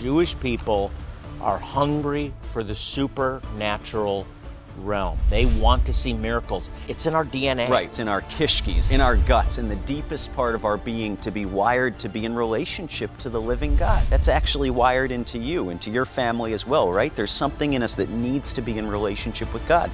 Jewish people are hungry for the supernatural realm. They want to see miracles. It's in our DNA. Right, it's in our kishkis, in our guts, in the deepest part of our being to be wired to be in relationship to the living God. That's actually wired into you and to your family as well, right? There's something in us that needs to be in relationship with God.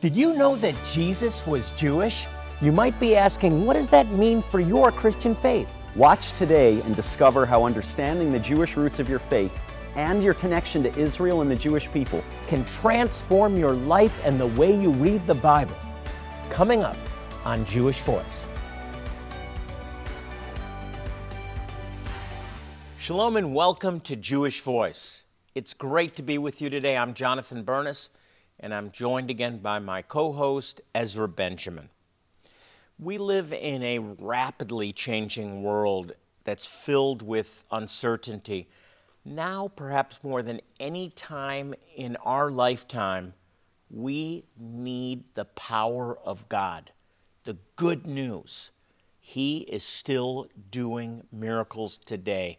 Did you know that Jesus was Jewish? You might be asking, what does that mean for your Christian faith? Watch today and discover how understanding the Jewish roots of your faith and your connection to Israel and the Jewish people can transform your life and the way you read the Bible. Coming up on Jewish Voice. Shalom and welcome to Jewish Voice. It's great to be with you today. I'm Jonathan Bernis, and I'm joined again by my co host, Ezra Benjamin. We live in a rapidly changing world that's filled with uncertainty now, perhaps more than any time in our lifetime, we need the power of God. The good news. He is still doing miracles today.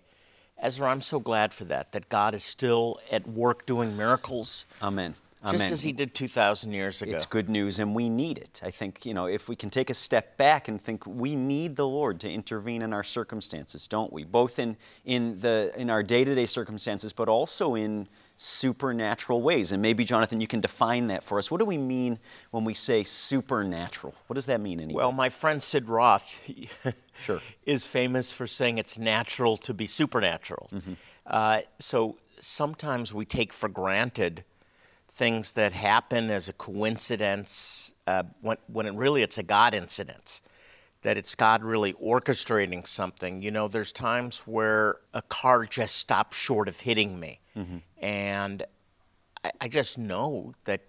Ezra, I'm so glad for that, that God is still at work doing miracles. Amen. Just as he did 2,000 years ago. It's good news, and we need it. I think, you know, if we can take a step back and think we need the Lord to intervene in our circumstances, don't we? Both in, in, the, in our day to day circumstances, but also in supernatural ways. And maybe, Jonathan, you can define that for us. What do we mean when we say supernatural? What does that mean anyway? Well, my friend Sid Roth sure. is famous for saying it's natural to be supernatural. Mm-hmm. Uh, so sometimes we take for granted things that happen as a coincidence uh, when, when it really it's a God incident, that it's God really orchestrating something. You know, there's times where a car just stops short of hitting me, mm-hmm. and I, I, just know that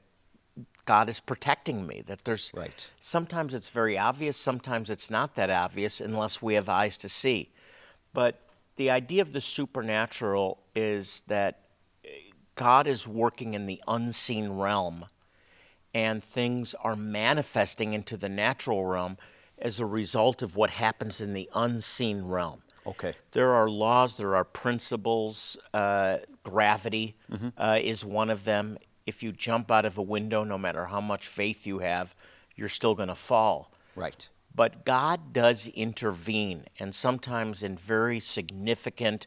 God is protecting me. That there's right. sometimes it's very obvious, sometimes it's not that obvious unless we have eyes to see. But the idea of the supernatural is that God is working in the unseen realm and things are manifesting into the natural realm as a result of what happens in the unseen realm. Okay. There are laws, there are principles. Uh, gravity mm-hmm. uh, is one of them. If you jump out of a window, no matter how much faith you have, you're still going to fall. Right. But God does intervene, and sometimes in very significant,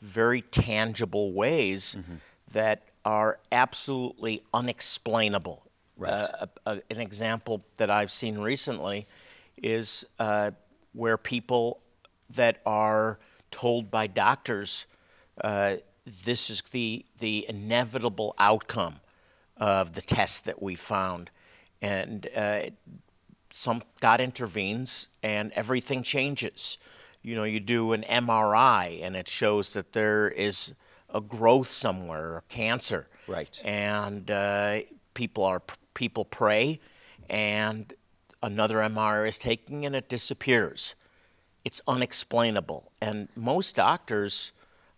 very tangible ways. Mm-hmm that are absolutely unexplainable. Right. Uh, an example that I've seen recently is uh, where people that are told by doctors uh, this is the the inevitable outcome of the test that we found, and uh, some God intervenes and everything changes. You know, you do an MRI and it shows that there is a growth somewhere or cancer. Right. And uh, people are people pray, and another MRI is taken and it disappears. It's unexplainable, and most doctors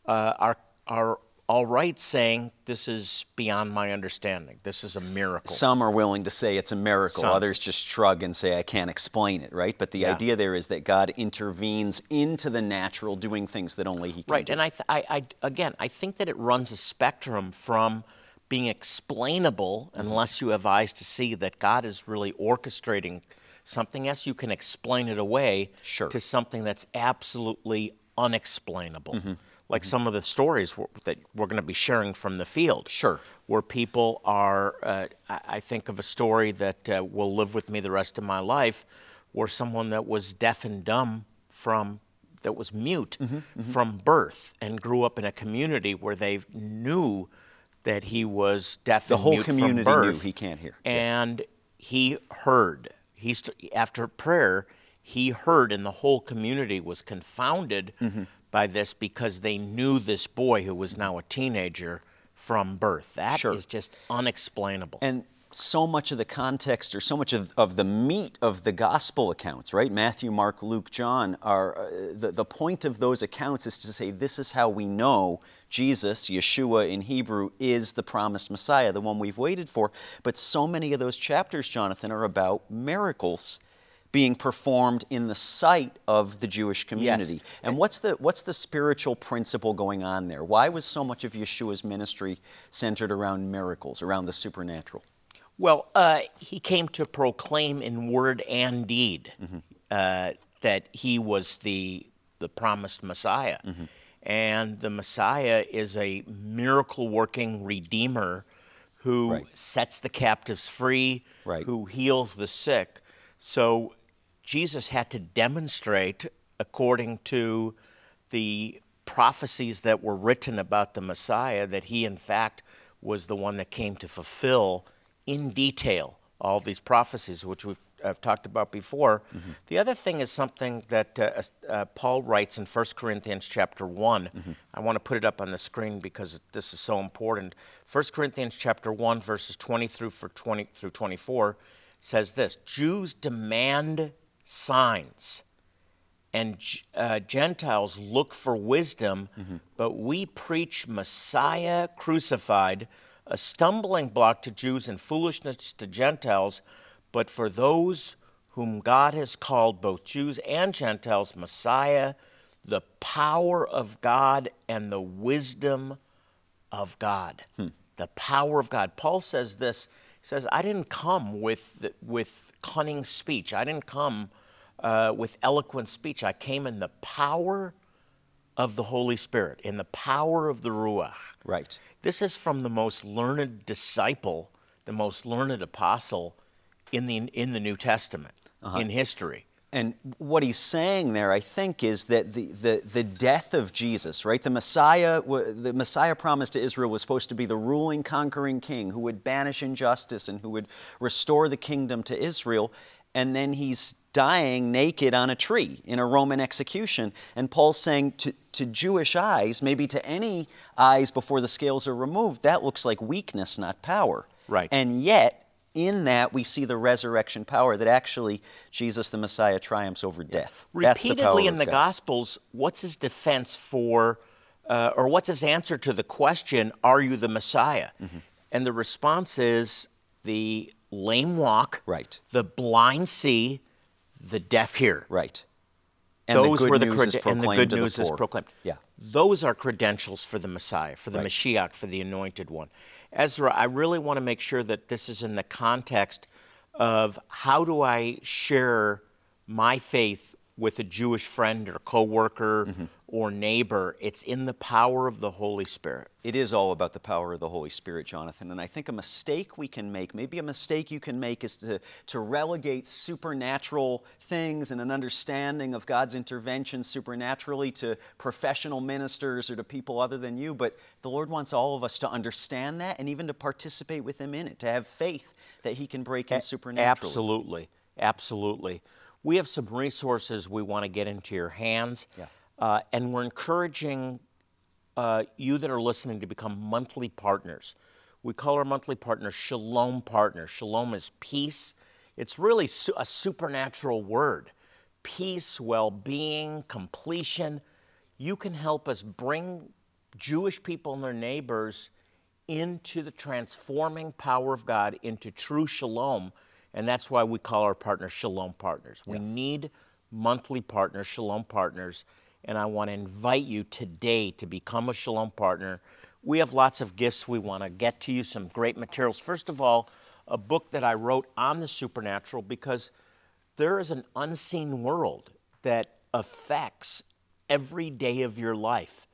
uh, are are all right saying this is beyond my understanding. This is a miracle. Some are willing to say it's a miracle. Some. Others just shrug and say I can't explain it, right? But the yeah. idea there is that God intervenes into the natural, doing things that only He can right. do. and I, th- I, I, again, I think that it runs a spectrum from being explainable, mm-hmm. unless you have eyes to see that God is really orchestrating something else. You can explain it away sure. to something that's absolutely unexplainable. Mm-hmm like some of the stories that we're going to be sharing from the field. Sure. Where people are, uh, I think of a story that uh, will live with me the rest of my life, where someone that was deaf and dumb from, that was mute mm-hmm, mm-hmm. from birth and grew up in a community where they knew that he was deaf the and whole mute community from birth. knew he can't hear. And yeah. he heard. He st- after prayer, he heard, and the whole community was confounded. Mm-hmm by this because they knew this boy who was now a teenager from birth. That sure. is just unexplainable. And so much of the context or so much of, of the meat of the gospel accounts, right? Matthew, Mark, Luke, John are uh, the, the point of those accounts is to say this is how we know Jesus, Yeshua in Hebrew, is the promised Messiah, the one we've waited for. But so many of those chapters, Jonathan, are about miracles being performed in the sight of the Jewish community. And what's the what's the spiritual principle going on there? Why was so much of Yeshua's ministry centered around miracles, around the supernatural? Well, uh, he came to proclaim in word and deed uh, that he was the the promised Messiah, and the Messiah is a miracle working Redeemer who Right. sets the captives free, Right. who heals the sick. So Jesus had to demonstrate, according to the prophecies that were written about the Messiah, that he, in fact, was the one that came to fulfill in detail all these prophecies, which we've I've talked about before. The other thing is something that uh, uh, Paul writes in 1 Corinthians chapter one I want to put it up on the screen because this is so important. 1 Corinthians chapter 1, verses 20 through, for 20 through 24 says this Jews demand signs and uh, Gentiles look for wisdom, but we preach Messiah crucified, a stumbling block to Jews and foolishness to Gentiles. But for those whom God has called, both Jews and Gentiles, Messiah, the power of God and the wisdom of God. The power of God. Paul says this. Says, "I didn't come with with cunning speech. I didn't come uh, with eloquent speech. I came in the power of the Holy Spirit, in the power of the Ruach." Right. This is from the most learned disciple, the most learned apostle in the in the New Testament in history. And what he's saying there, I think, is that the, the, the death of Jesus, right? The Messiah, the Messiah promised to Israel was supposed to be the ruling, conquering king who would banish injustice and who would restore the kingdom to Israel. And then he's dying naked on a tree in a Roman execution. And Paul's saying to, to Jewish eyes, maybe to any eyes before the scales are removed, that looks like weakness, not power. Right. And yet, in that, we see the resurrection power that actually Jesus the Messiah triumphs over death. That's the repeatedly in the God. Gospels, what's his defense for, uh, or what's his answer to the question, Are you the Messiah? Mm-hmm. And the response is the lame walk, Right. the blind see, the deaf hear. Right. And Those the good were the news is and the proclaimed good to the is proclaimed. Yeah. Those are credentials for the Messiah, for the Right. Mashiach, for the anointed one. Ezra, I really want to make sure that this is in the context of how do I share my faith with a Jewish friend or coworker Mm-hmm. Or neighbor. It's in the power of the Holy Spirit. It is all about the power of the Holy Spirit, Jonathan. And I think a mistake we can make, maybe a mistake you can make, is to, to relegate supernatural things and an understanding of God's intervention supernaturally to professional ministers or to people other than you. But the Lord wants all of us to understand that and even to participate with Him in it, to have faith that He can break in supernaturally. Absolutely. Absolutely. We have some resources we want to get into your hands. Yeah. Uh, and we're encouraging uh, you that are listening to become monthly partners. We call our monthly partners Shalom partners. Shalom is peace. It's really su- a supernatural word peace, well being, completion. You can help us bring Jewish people and their neighbors into the transforming power of God, into true shalom. And that's why we call our partners Shalom Partners. We need monthly partners, Shalom Partners. And I want to invite you today to become a Shalom Partner. We have lots of gifts we want to get to you, some great materials. First of all, a book that I wrote on the supernatural because there is an unseen world that affects every day of your life.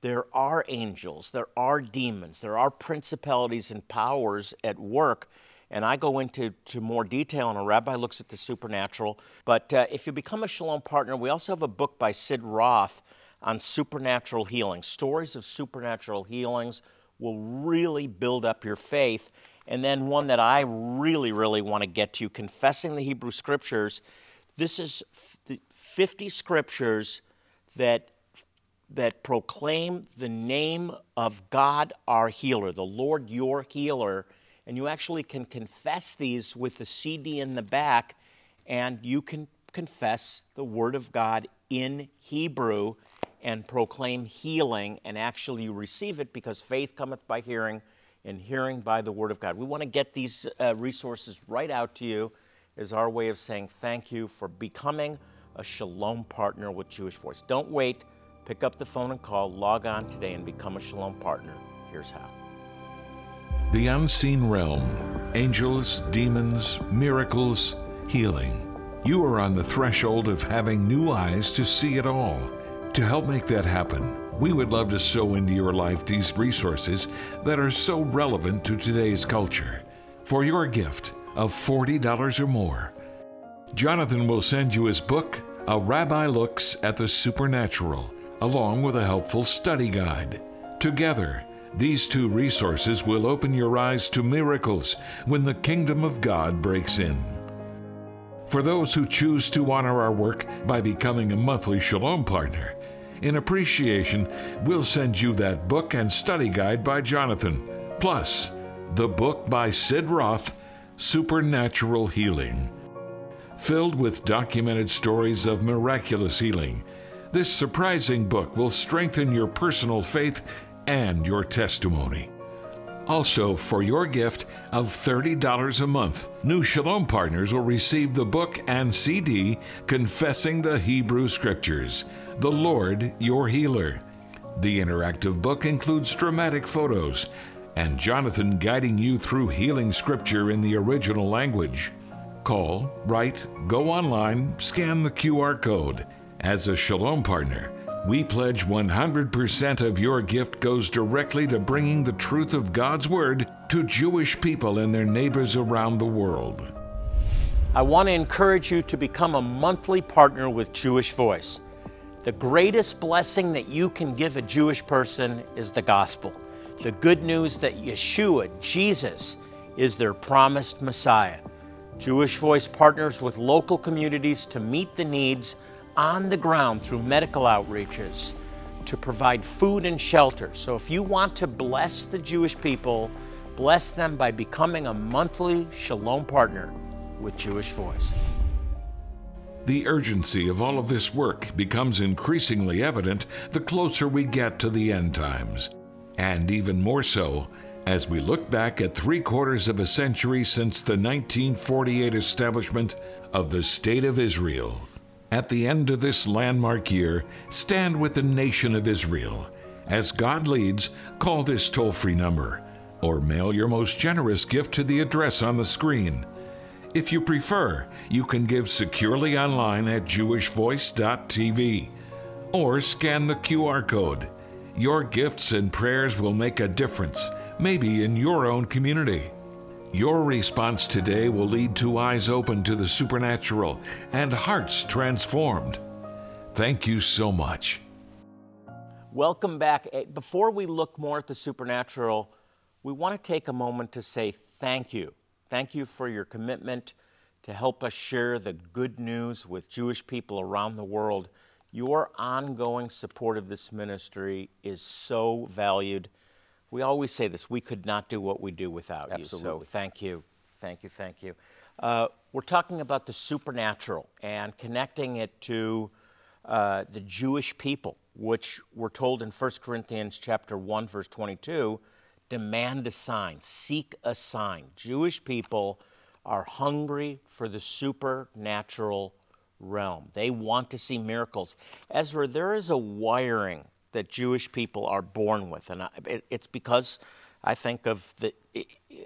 There are angels, there are demons, there are principalities and powers at work. And I go into to more detail, and a rabbi looks at the supernatural. But uh, if you become a Shalom partner, we also have a book by Sid Roth on supernatural healing. Stories of supernatural healings will really build up your faith. And then one that I really, really want to get to Confessing the Hebrew Scriptures. This is f- 50 scriptures that that proclaim the name of God our healer, the Lord your healer. And you actually can confess these with the CD in the back, and you can confess the Word of God in Hebrew and proclaim healing, and actually you receive it because faith cometh by hearing, and hearing by the Word of God. We want to get these uh, resources right out to you. is our way of saying thank you for becoming a Shalom partner with Jewish Voice. Don't wait. Pick up the phone and call, log on today, and become a Shalom partner. Here's how. The unseen realm, angels, demons, miracles, healing. You are on the threshold of having new eyes to see it all. To help make that happen, we would love to sow into your life these resources that are so relevant to today's culture. For your gift of $40 or more, Jonathan will send you his book, A Rabbi Looks at the Supernatural, along with a helpful study guide. Together, these two resources will open your eyes to miracles when the kingdom of God breaks in. For those who choose to honor our work by becoming a monthly Shalom partner, in appreciation, we'll send you that book and study guide by Jonathan, plus the book by Sid Roth, Supernatural Healing. Filled with documented stories of miraculous healing, this surprising book will strengthen your personal faith and your testimony. Also, for your gift of $30 a month, new Shalom partners will receive the book and CD Confessing the Hebrew Scriptures The Lord Your Healer. The interactive book includes dramatic photos and Jonathan guiding you through healing scripture in the original language. Call, write, go online, scan the QR code. As a Shalom partner, we pledge 100% of your gift goes directly to bringing the truth of God's Word to Jewish people and their neighbors around the world. I want to encourage you to become a monthly partner with Jewish Voice. The greatest blessing that you can give a Jewish person is the gospel. The good news that Yeshua, Jesus, is their promised Messiah. Jewish Voice partners with local communities to meet the needs on the ground through medical outreaches to provide food and shelter. So if you want to bless the Jewish people, bless them by becoming a monthly Shalom partner with Jewish Voice. The urgency of all of this work becomes increasingly evident the closer we get to the end times. And even more so as we look back at three quarters of a century since the 1948 establishment of the State of Israel. At the end of this landmark year, stand with the nation of Israel. As God leads, call this toll free number or mail your most generous gift to the address on the screen. If you prefer, you can give securely online at jewishvoice.tv or scan the QR code. Your gifts and prayers will make a difference, maybe in your own community. Your response today will lead to eyes open to the supernatural and hearts transformed. Thank you so much. Welcome back. Eh, Before we look more at the supernatural, we want to take a moment to say thank you. Thank you for your commitment to help us share the good news with Jewish people around the world. Your ongoing support of this ministry is so valued. We always say this we could not do what we do without you. So Absolutely. thank you. Thank you. Thank you. Uh, we're talking about the supernatural and connecting it to uh, the Jewish people, which we're told in 1 Corinthians chapter 1, verse 22, demand a sign, seek a sign. Jewish people are hungry for the supernatural realm. They want to see miracles. Ezra, there is a wiring that Jewish people are born with, and I, it, it's because I think of the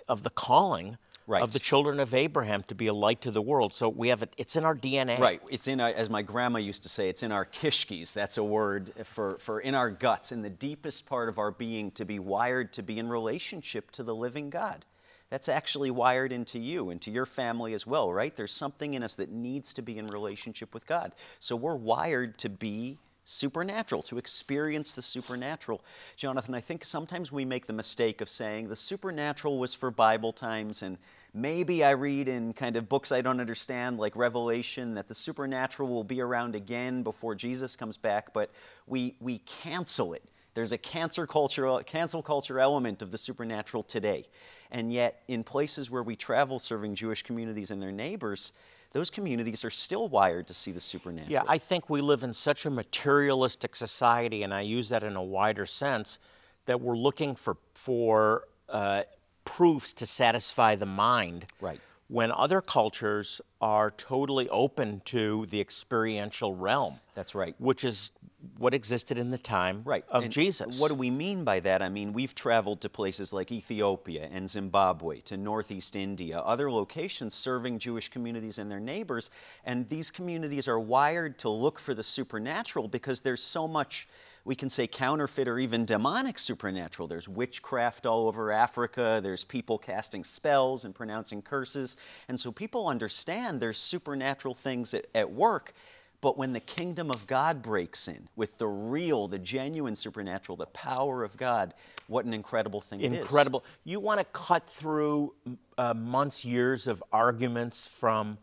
of the calling Right. of the children of Abraham to be a light to the world. So we have it; it's in our DNA. Right. It's in our, as my grandma used to say, it's in our kishkis. That's a word for, for in our guts, in the deepest part of our being, to be wired to be in relationship to the living God. That's actually wired into you, into your family as well, right? There's something in us that needs to be in relationship with God. So we're wired to be supernatural, to experience the supernatural. Jonathan, I think sometimes we make the mistake of saying the supernatural was for Bible times and maybe I read in kind of books I don't understand, like Revelation, that the supernatural will be around again before Jesus comes back, but we, we cancel it. There's a cancer culture, cancel culture element of the supernatural today. And yet, in places where we travel serving Jewish communities and their neighbors, those communities are still wired to see the supernatural. Yeah, I think we live in such a materialistic society, and I use that in a wider sense, that we're looking for for uh, proofs to satisfy the mind. Right. when other cultures are totally open to the experiential realm. That's right. Which is what existed in the time right. of and Jesus. What do we mean by that? I mean, we've traveled to places like Ethiopia and Zimbabwe, to Northeast India, other locations serving Jewish communities and their neighbors, and these communities are wired to look for the supernatural because there's so much we can say counterfeit or even demonic supernatural. There's witchcraft all over Africa, there's people casting spells and pronouncing curses. And so people understand there's supernatural things at, at work. But when the kingdom of God breaks in with the real, the genuine supernatural, the power of God, what an incredible thing incredible. it is. Incredible. You want to cut through uh, months, years of arguments from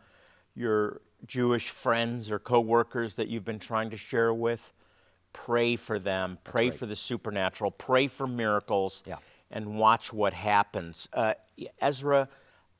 your Jewish friends or coworkers that you've been trying to share with pray for them, pray right. for the supernatural, pray for miracles, yeah. and watch what happens. Uh, Ezra,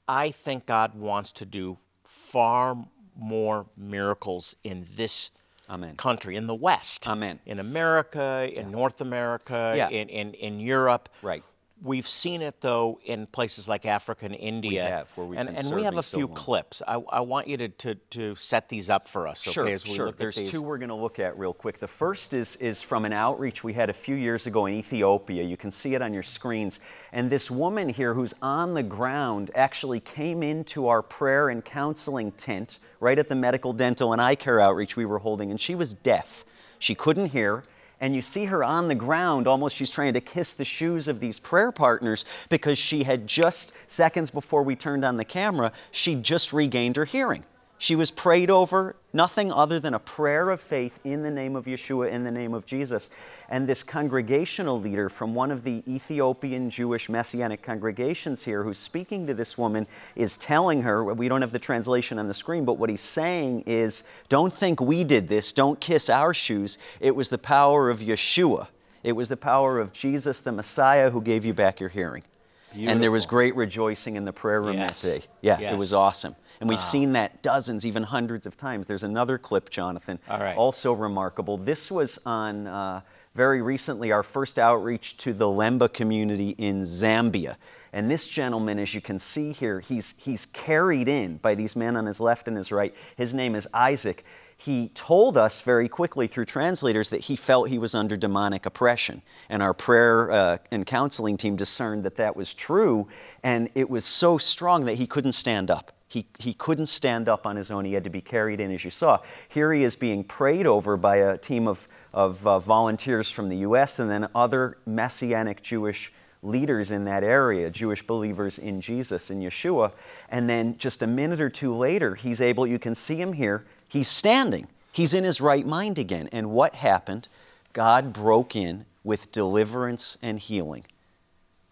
I think God wants to do far more miracles in this Amen. country, in the West. Amen. In America, in yeah. North America, yeah. in, in, in Europe. Right. We've seen it though in places like Africa and India. We have, where we've and, and we have a so few long. clips. I, I want you to, to, to set these up for us, sure, okay? As we sure. look There's two we're going to look at real quick. The first is, is from an outreach we had a few years ago in Ethiopia. You can see it on your screens. And this woman here who's on the ground actually came into our prayer and counseling tent right at the medical, dental, and eye care outreach we were holding, and she was deaf. She couldn't hear and you see her on the ground, almost she's trying to kiss the shoes of these prayer partners because she had just, seconds before we turned on the camera, she just regained her hearing. She was prayed over, nothing other than a prayer of faith in the name of Yeshua, in the name of Jesus. And this congregational leader from one of the Ethiopian Jewish Messianic congregations here, who's speaking to this woman, is telling her we don't have the translation on the screen, but what he's saying is don't think we did this, don't kiss our shoes. It was the power of Yeshua, it was the power of Jesus, the Messiah, who gave you back your hearing. Beautiful. And there was great rejoicing in the prayer room yes. that day. Yeah, yes. it was awesome. And we've wow. seen that dozens, even hundreds of times. There's another clip, Jonathan, All right. also remarkable. This was on uh, very recently our first outreach to the Lemba community in Zambia. And this gentleman, as you can see here, he's, he's carried in by these men on his left and his right. His name is Isaac he told us very quickly through translators that he felt he was under demonic oppression. And our prayer uh, and counseling team discerned that that was true. And it was so strong that he couldn't stand up. He, he couldn't stand up on his own. He had to be carried in, as you saw. Here he is being prayed over by a team of, of uh, volunteers from the U.S. and then other Messianic Jewish leaders in that area, Jewish believers in Jesus in Yeshua. And then just a minute or two later, he's able, you can see him here, He's standing. He's in his right mind again. And what happened? God broke in with deliverance and healing,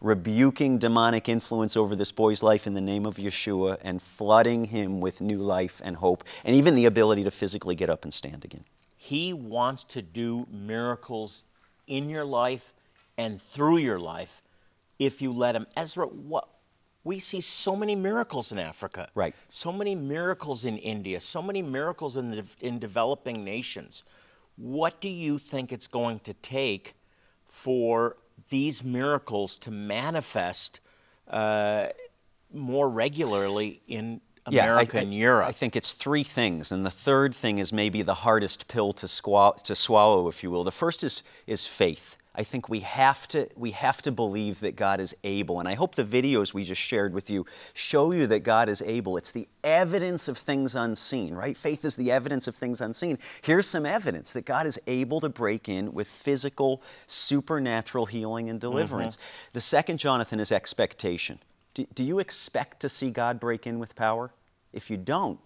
rebuking demonic influence over this boy's life in the name of Yeshua and flooding him with new life and hope and even the ability to physically get up and stand again. He wants to do miracles in your life and through your life if you let him. Ezra, what, we see so many miracles in Africa. Right. So many miracles in India, so many miracles in, the, in developing nations. What do you think it's going to take for these miracles to manifest uh, more regularly in America yeah, I, and Europe? I think it's three things, and the third thing is maybe the hardest pill to, to swallow, if you will. The first is, is faith. I think we have to we have to believe that God is able. And I hope the videos we just shared with you show you that God is able. It's the evidence of things unseen, right? Faith is the evidence of things unseen. Here's some evidence that God is able to break in with physical, supernatural healing and deliverance. Mm-hmm. The second, Jonathan, is expectation. Do, do you expect to see God break in with power? If you don't,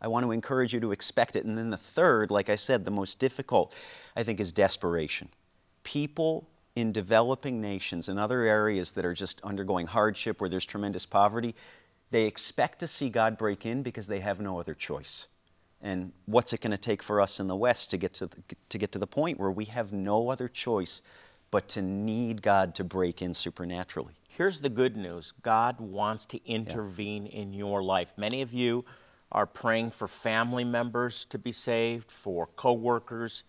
I want to encourage you to expect it. And then the third, like I said, the most difficult, I think, is desperation people in developing nations and other areas that are just undergoing hardship where there's tremendous poverty, they expect to see God break in because they have no other choice. And what's it going to take for us in the West to get to the, to get to the point where we have no other choice but to need God to break in supernaturally? Here's the good news God wants to intervene yeah. in your life. Many of you are praying for family members to be saved, for coworkers,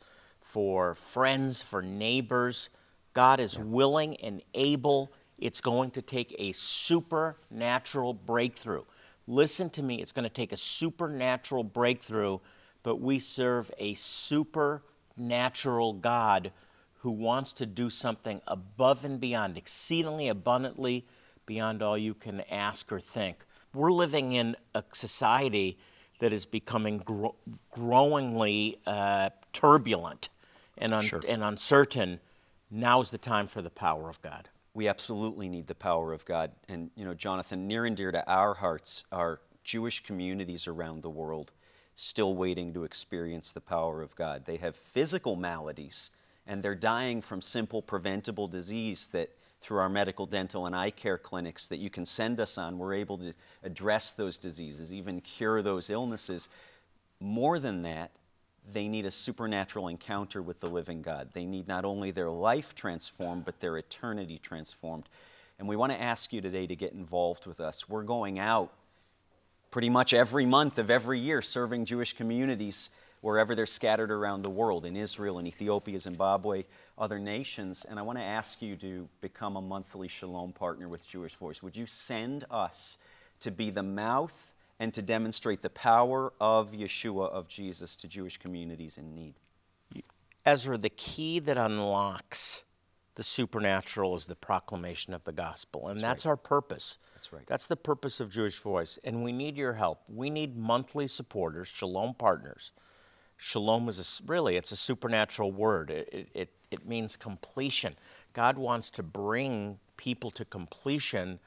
for friends, for neighbors. God is willing and able. It's going to take a supernatural breakthrough. Listen to me, it's going to take a supernatural breakthrough, but we serve a supernatural God who wants to do something above and beyond, exceedingly abundantly beyond all you can ask or think. We're living in a society that is becoming gro- growingly uh, turbulent and, un- Sure. and uncertain. Now's the time for the power of God. We absolutely need the power of God. And, you know, Jonathan, near and dear to our hearts are Jewish communities around the world still waiting to experience the power of God. They have physical maladies and they're dying from simple preventable disease that through our medical, dental, and eye care clinics that you can send us on, we're able to address those diseases, even cure those illnesses. More than that, they need a supernatural encounter with the living God. They need not only their life transformed, but their eternity transformed. And we want to ask you today to get involved with us. We're going out pretty much every month of every year serving Jewish communities wherever they're scattered around the world in Israel, in Ethiopia, Zimbabwe, other nations. And I want to ask you to become a monthly Shalom partner with Jewish Voice. Would you send us to be the mouth and to demonstrate the power of Yeshua, of Jesus, to Jewish communities in need? Ezra, the key that unlocks the supernatural is the proclamation of the gospel. And that's, our purpose. That's right. That's the purpose of Jewish Voice. And we need your help. We need monthly supporters, shalom partners. Shalom is a really, it's a supernatural word. It, it, it means completion. God wants to bring people to completion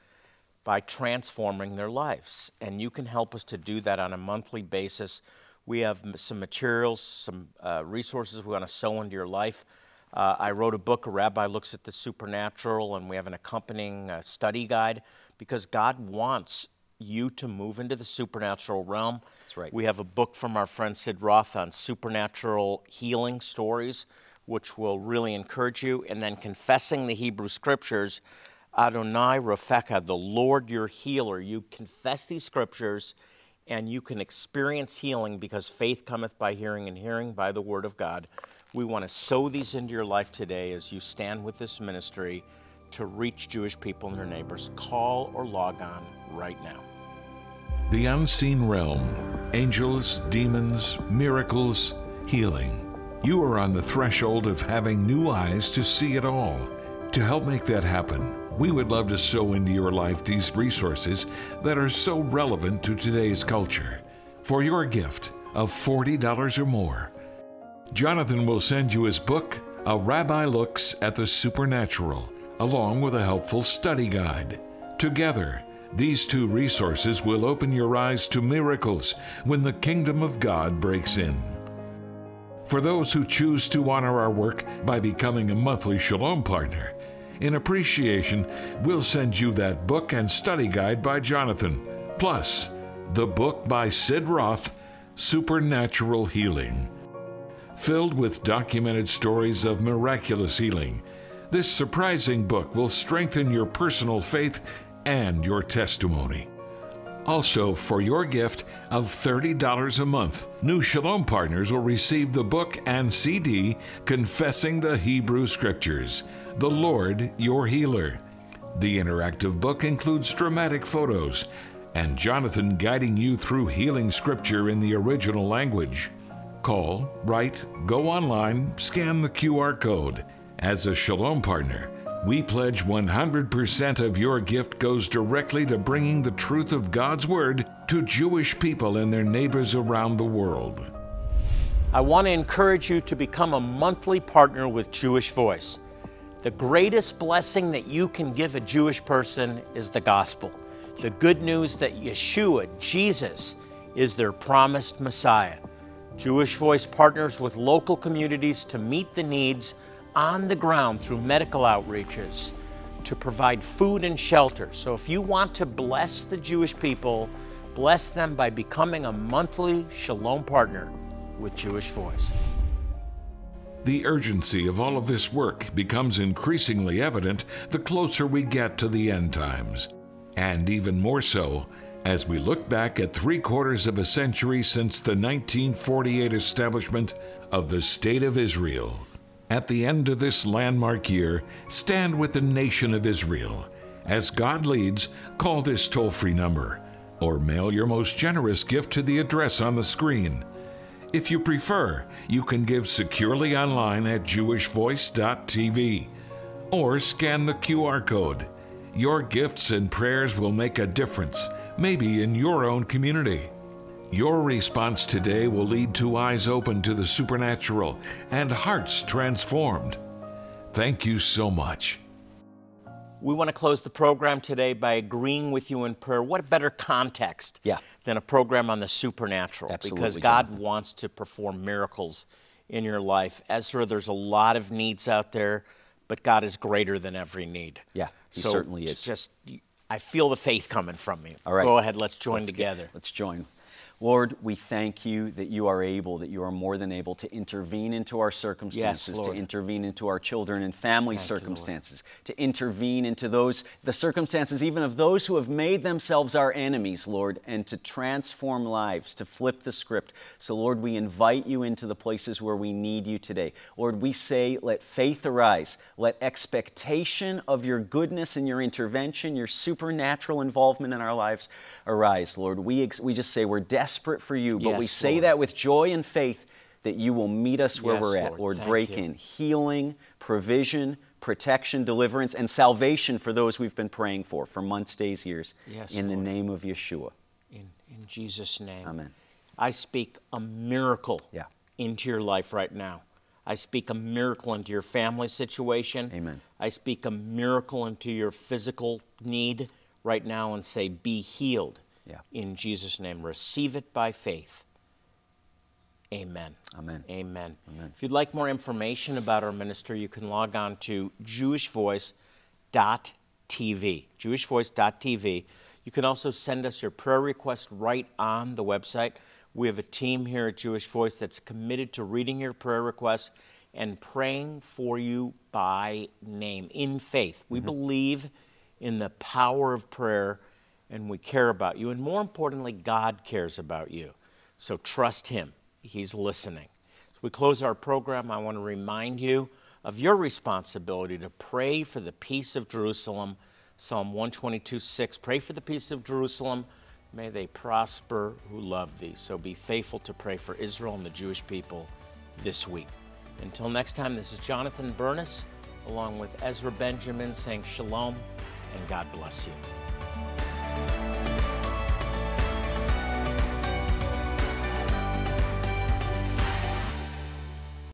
by transforming their lives. And you can help us to do that on a monthly basis. We have some materials, some uh, resources we want to sow into your life. Uh, I wrote a book, A Rabbi Looks at the Supernatural, and we have an accompanying uh, study guide because God wants you to move into the supernatural realm. That's right. We have a book from our friend Sid Roth on supernatural healing stories, which will really encourage you. And then confessing the Hebrew scriptures, Adonai Rafeka, the Lord your healer. You confess these scriptures and you can experience healing because faith cometh by hearing and hearing by the word of God. We want to sow these into your life today as you stand with this ministry to reach Jewish people and their neighbors. Call or log on right now. The unseen realm, angels, demons, miracles, healing. You are on the threshold of having new eyes to see it all. To help make that happen, we would love to sow into your life these resources that are so relevant to today's culture. For your gift of $40 or more, Jonathan will send you his book, A Rabbi Looks at the Supernatural, along with a helpful study guide. Together, these two resources will open your eyes to miracles when the kingdom of God breaks in. For those who choose to honor our work by becoming a monthly Shalom partner, in appreciation, we'll send you that book and study guide by Jonathan, plus the book by Sid Roth, Supernatural Healing. Filled with documented stories of miraculous healing, this surprising book will strengthen your personal faith and your testimony. Also, for your gift of $30 a month, new Shalom partners will receive the book and CD Confessing the Hebrew Scriptures, The Lord Your Healer. The interactive book includes dramatic photos and Jonathan guiding you through healing scripture in the original language. Call, write, go online, scan the QR code. As a Shalom partner, we pledge 100% of your gift goes directly to bringing the truth of God's Word to Jewish people and their neighbors around the world. I want to encourage you to become a monthly partner with Jewish Voice. The greatest blessing that you can give a Jewish person is the gospel. The good news that Yeshua, Jesus, is their promised Messiah. Jewish Voice partners with local communities to meet the needs on the ground through medical outreaches, to provide food and shelter. So if you want to bless the Jewish people, bless them by becoming a monthly Shalom partner with Jewish Voice. The urgency of all of this work becomes increasingly evident the closer we get to the end times. And even more so as we look back at three quarters of a century since the 1948 establishment of the State of Israel. At the end of this landmark year, stand with the nation of Israel. As God leads, call this toll free number or mail your most generous gift to the address on the screen. If you prefer, you can give securely online at jewishvoice.tv or scan the QR code. Your gifts and prayers will make a difference, maybe in your own community. Your response today will lead to eyes open to the supernatural and hearts transformed. Thank you so much. We want to close the program today by agreeing with you in prayer. What a better context Yeah. than a program on the supernatural Absolutely, because God Jonathan. wants to perform miracles in your life. Ezra, there's a lot of needs out there, but God is greater than every need. Yeah, He So certainly is. Just I feel the faith coming from you. All right. Go ahead, let's join Let's get- together. let's join. Lord, we thank you that you are able, that you are more than able to intervene into our circumstances, to intervene into our children and family circumstances, to intervene into those, the circumstances even of those who have made themselves our enemies, Lord, and to transform lives, to flip the script. So, Lord, we invite you into the places where we need you today. Lord, we say, let faith arise, let expectation of your goodness and your intervention, your supernatural involvement in our lives arise, Lord. We, we just say we're desperate for you, but we say Lord. that with joy and faith that you will meet us where Yes, we're at. Lord. Lord, break you. in healing, provision, protection, deliverance, and salvation for those we've been praying for for months, days, years. Yes, in the name of Yeshua. In, in Jesus' name. Amen. I speak a miracle Yeah. into your life right now. I speak a miracle into your family situation. Amen. I speak a miracle into your physical need right now and say, Be healed. Yeah. In Jesus' name. Receive it by faith. Amen. Amen. Amen. Amen. If you'd like more information about our ministry, you can log on to jewishvoice.tv. Jewishvoice.tv. You can also send us your prayer request right on the website. We have a team here at Jewish Voice that's committed to reading your prayer requests and praying for you by name in faith. We mm-hmm. believe in the power of prayer and we care about you. And more importantly, God cares about you. So trust Him, He's listening. As we close our program, I want to remind you of your responsibility to pray for the peace of Jerusalem. Psalm 122 6. Pray for the peace of Jerusalem. May they prosper who love thee. So be faithful to pray for Israel and the Jewish people this week. Until next time, this is Jonathan Bernis along with Ezra Benjamin saying shalom and God bless you.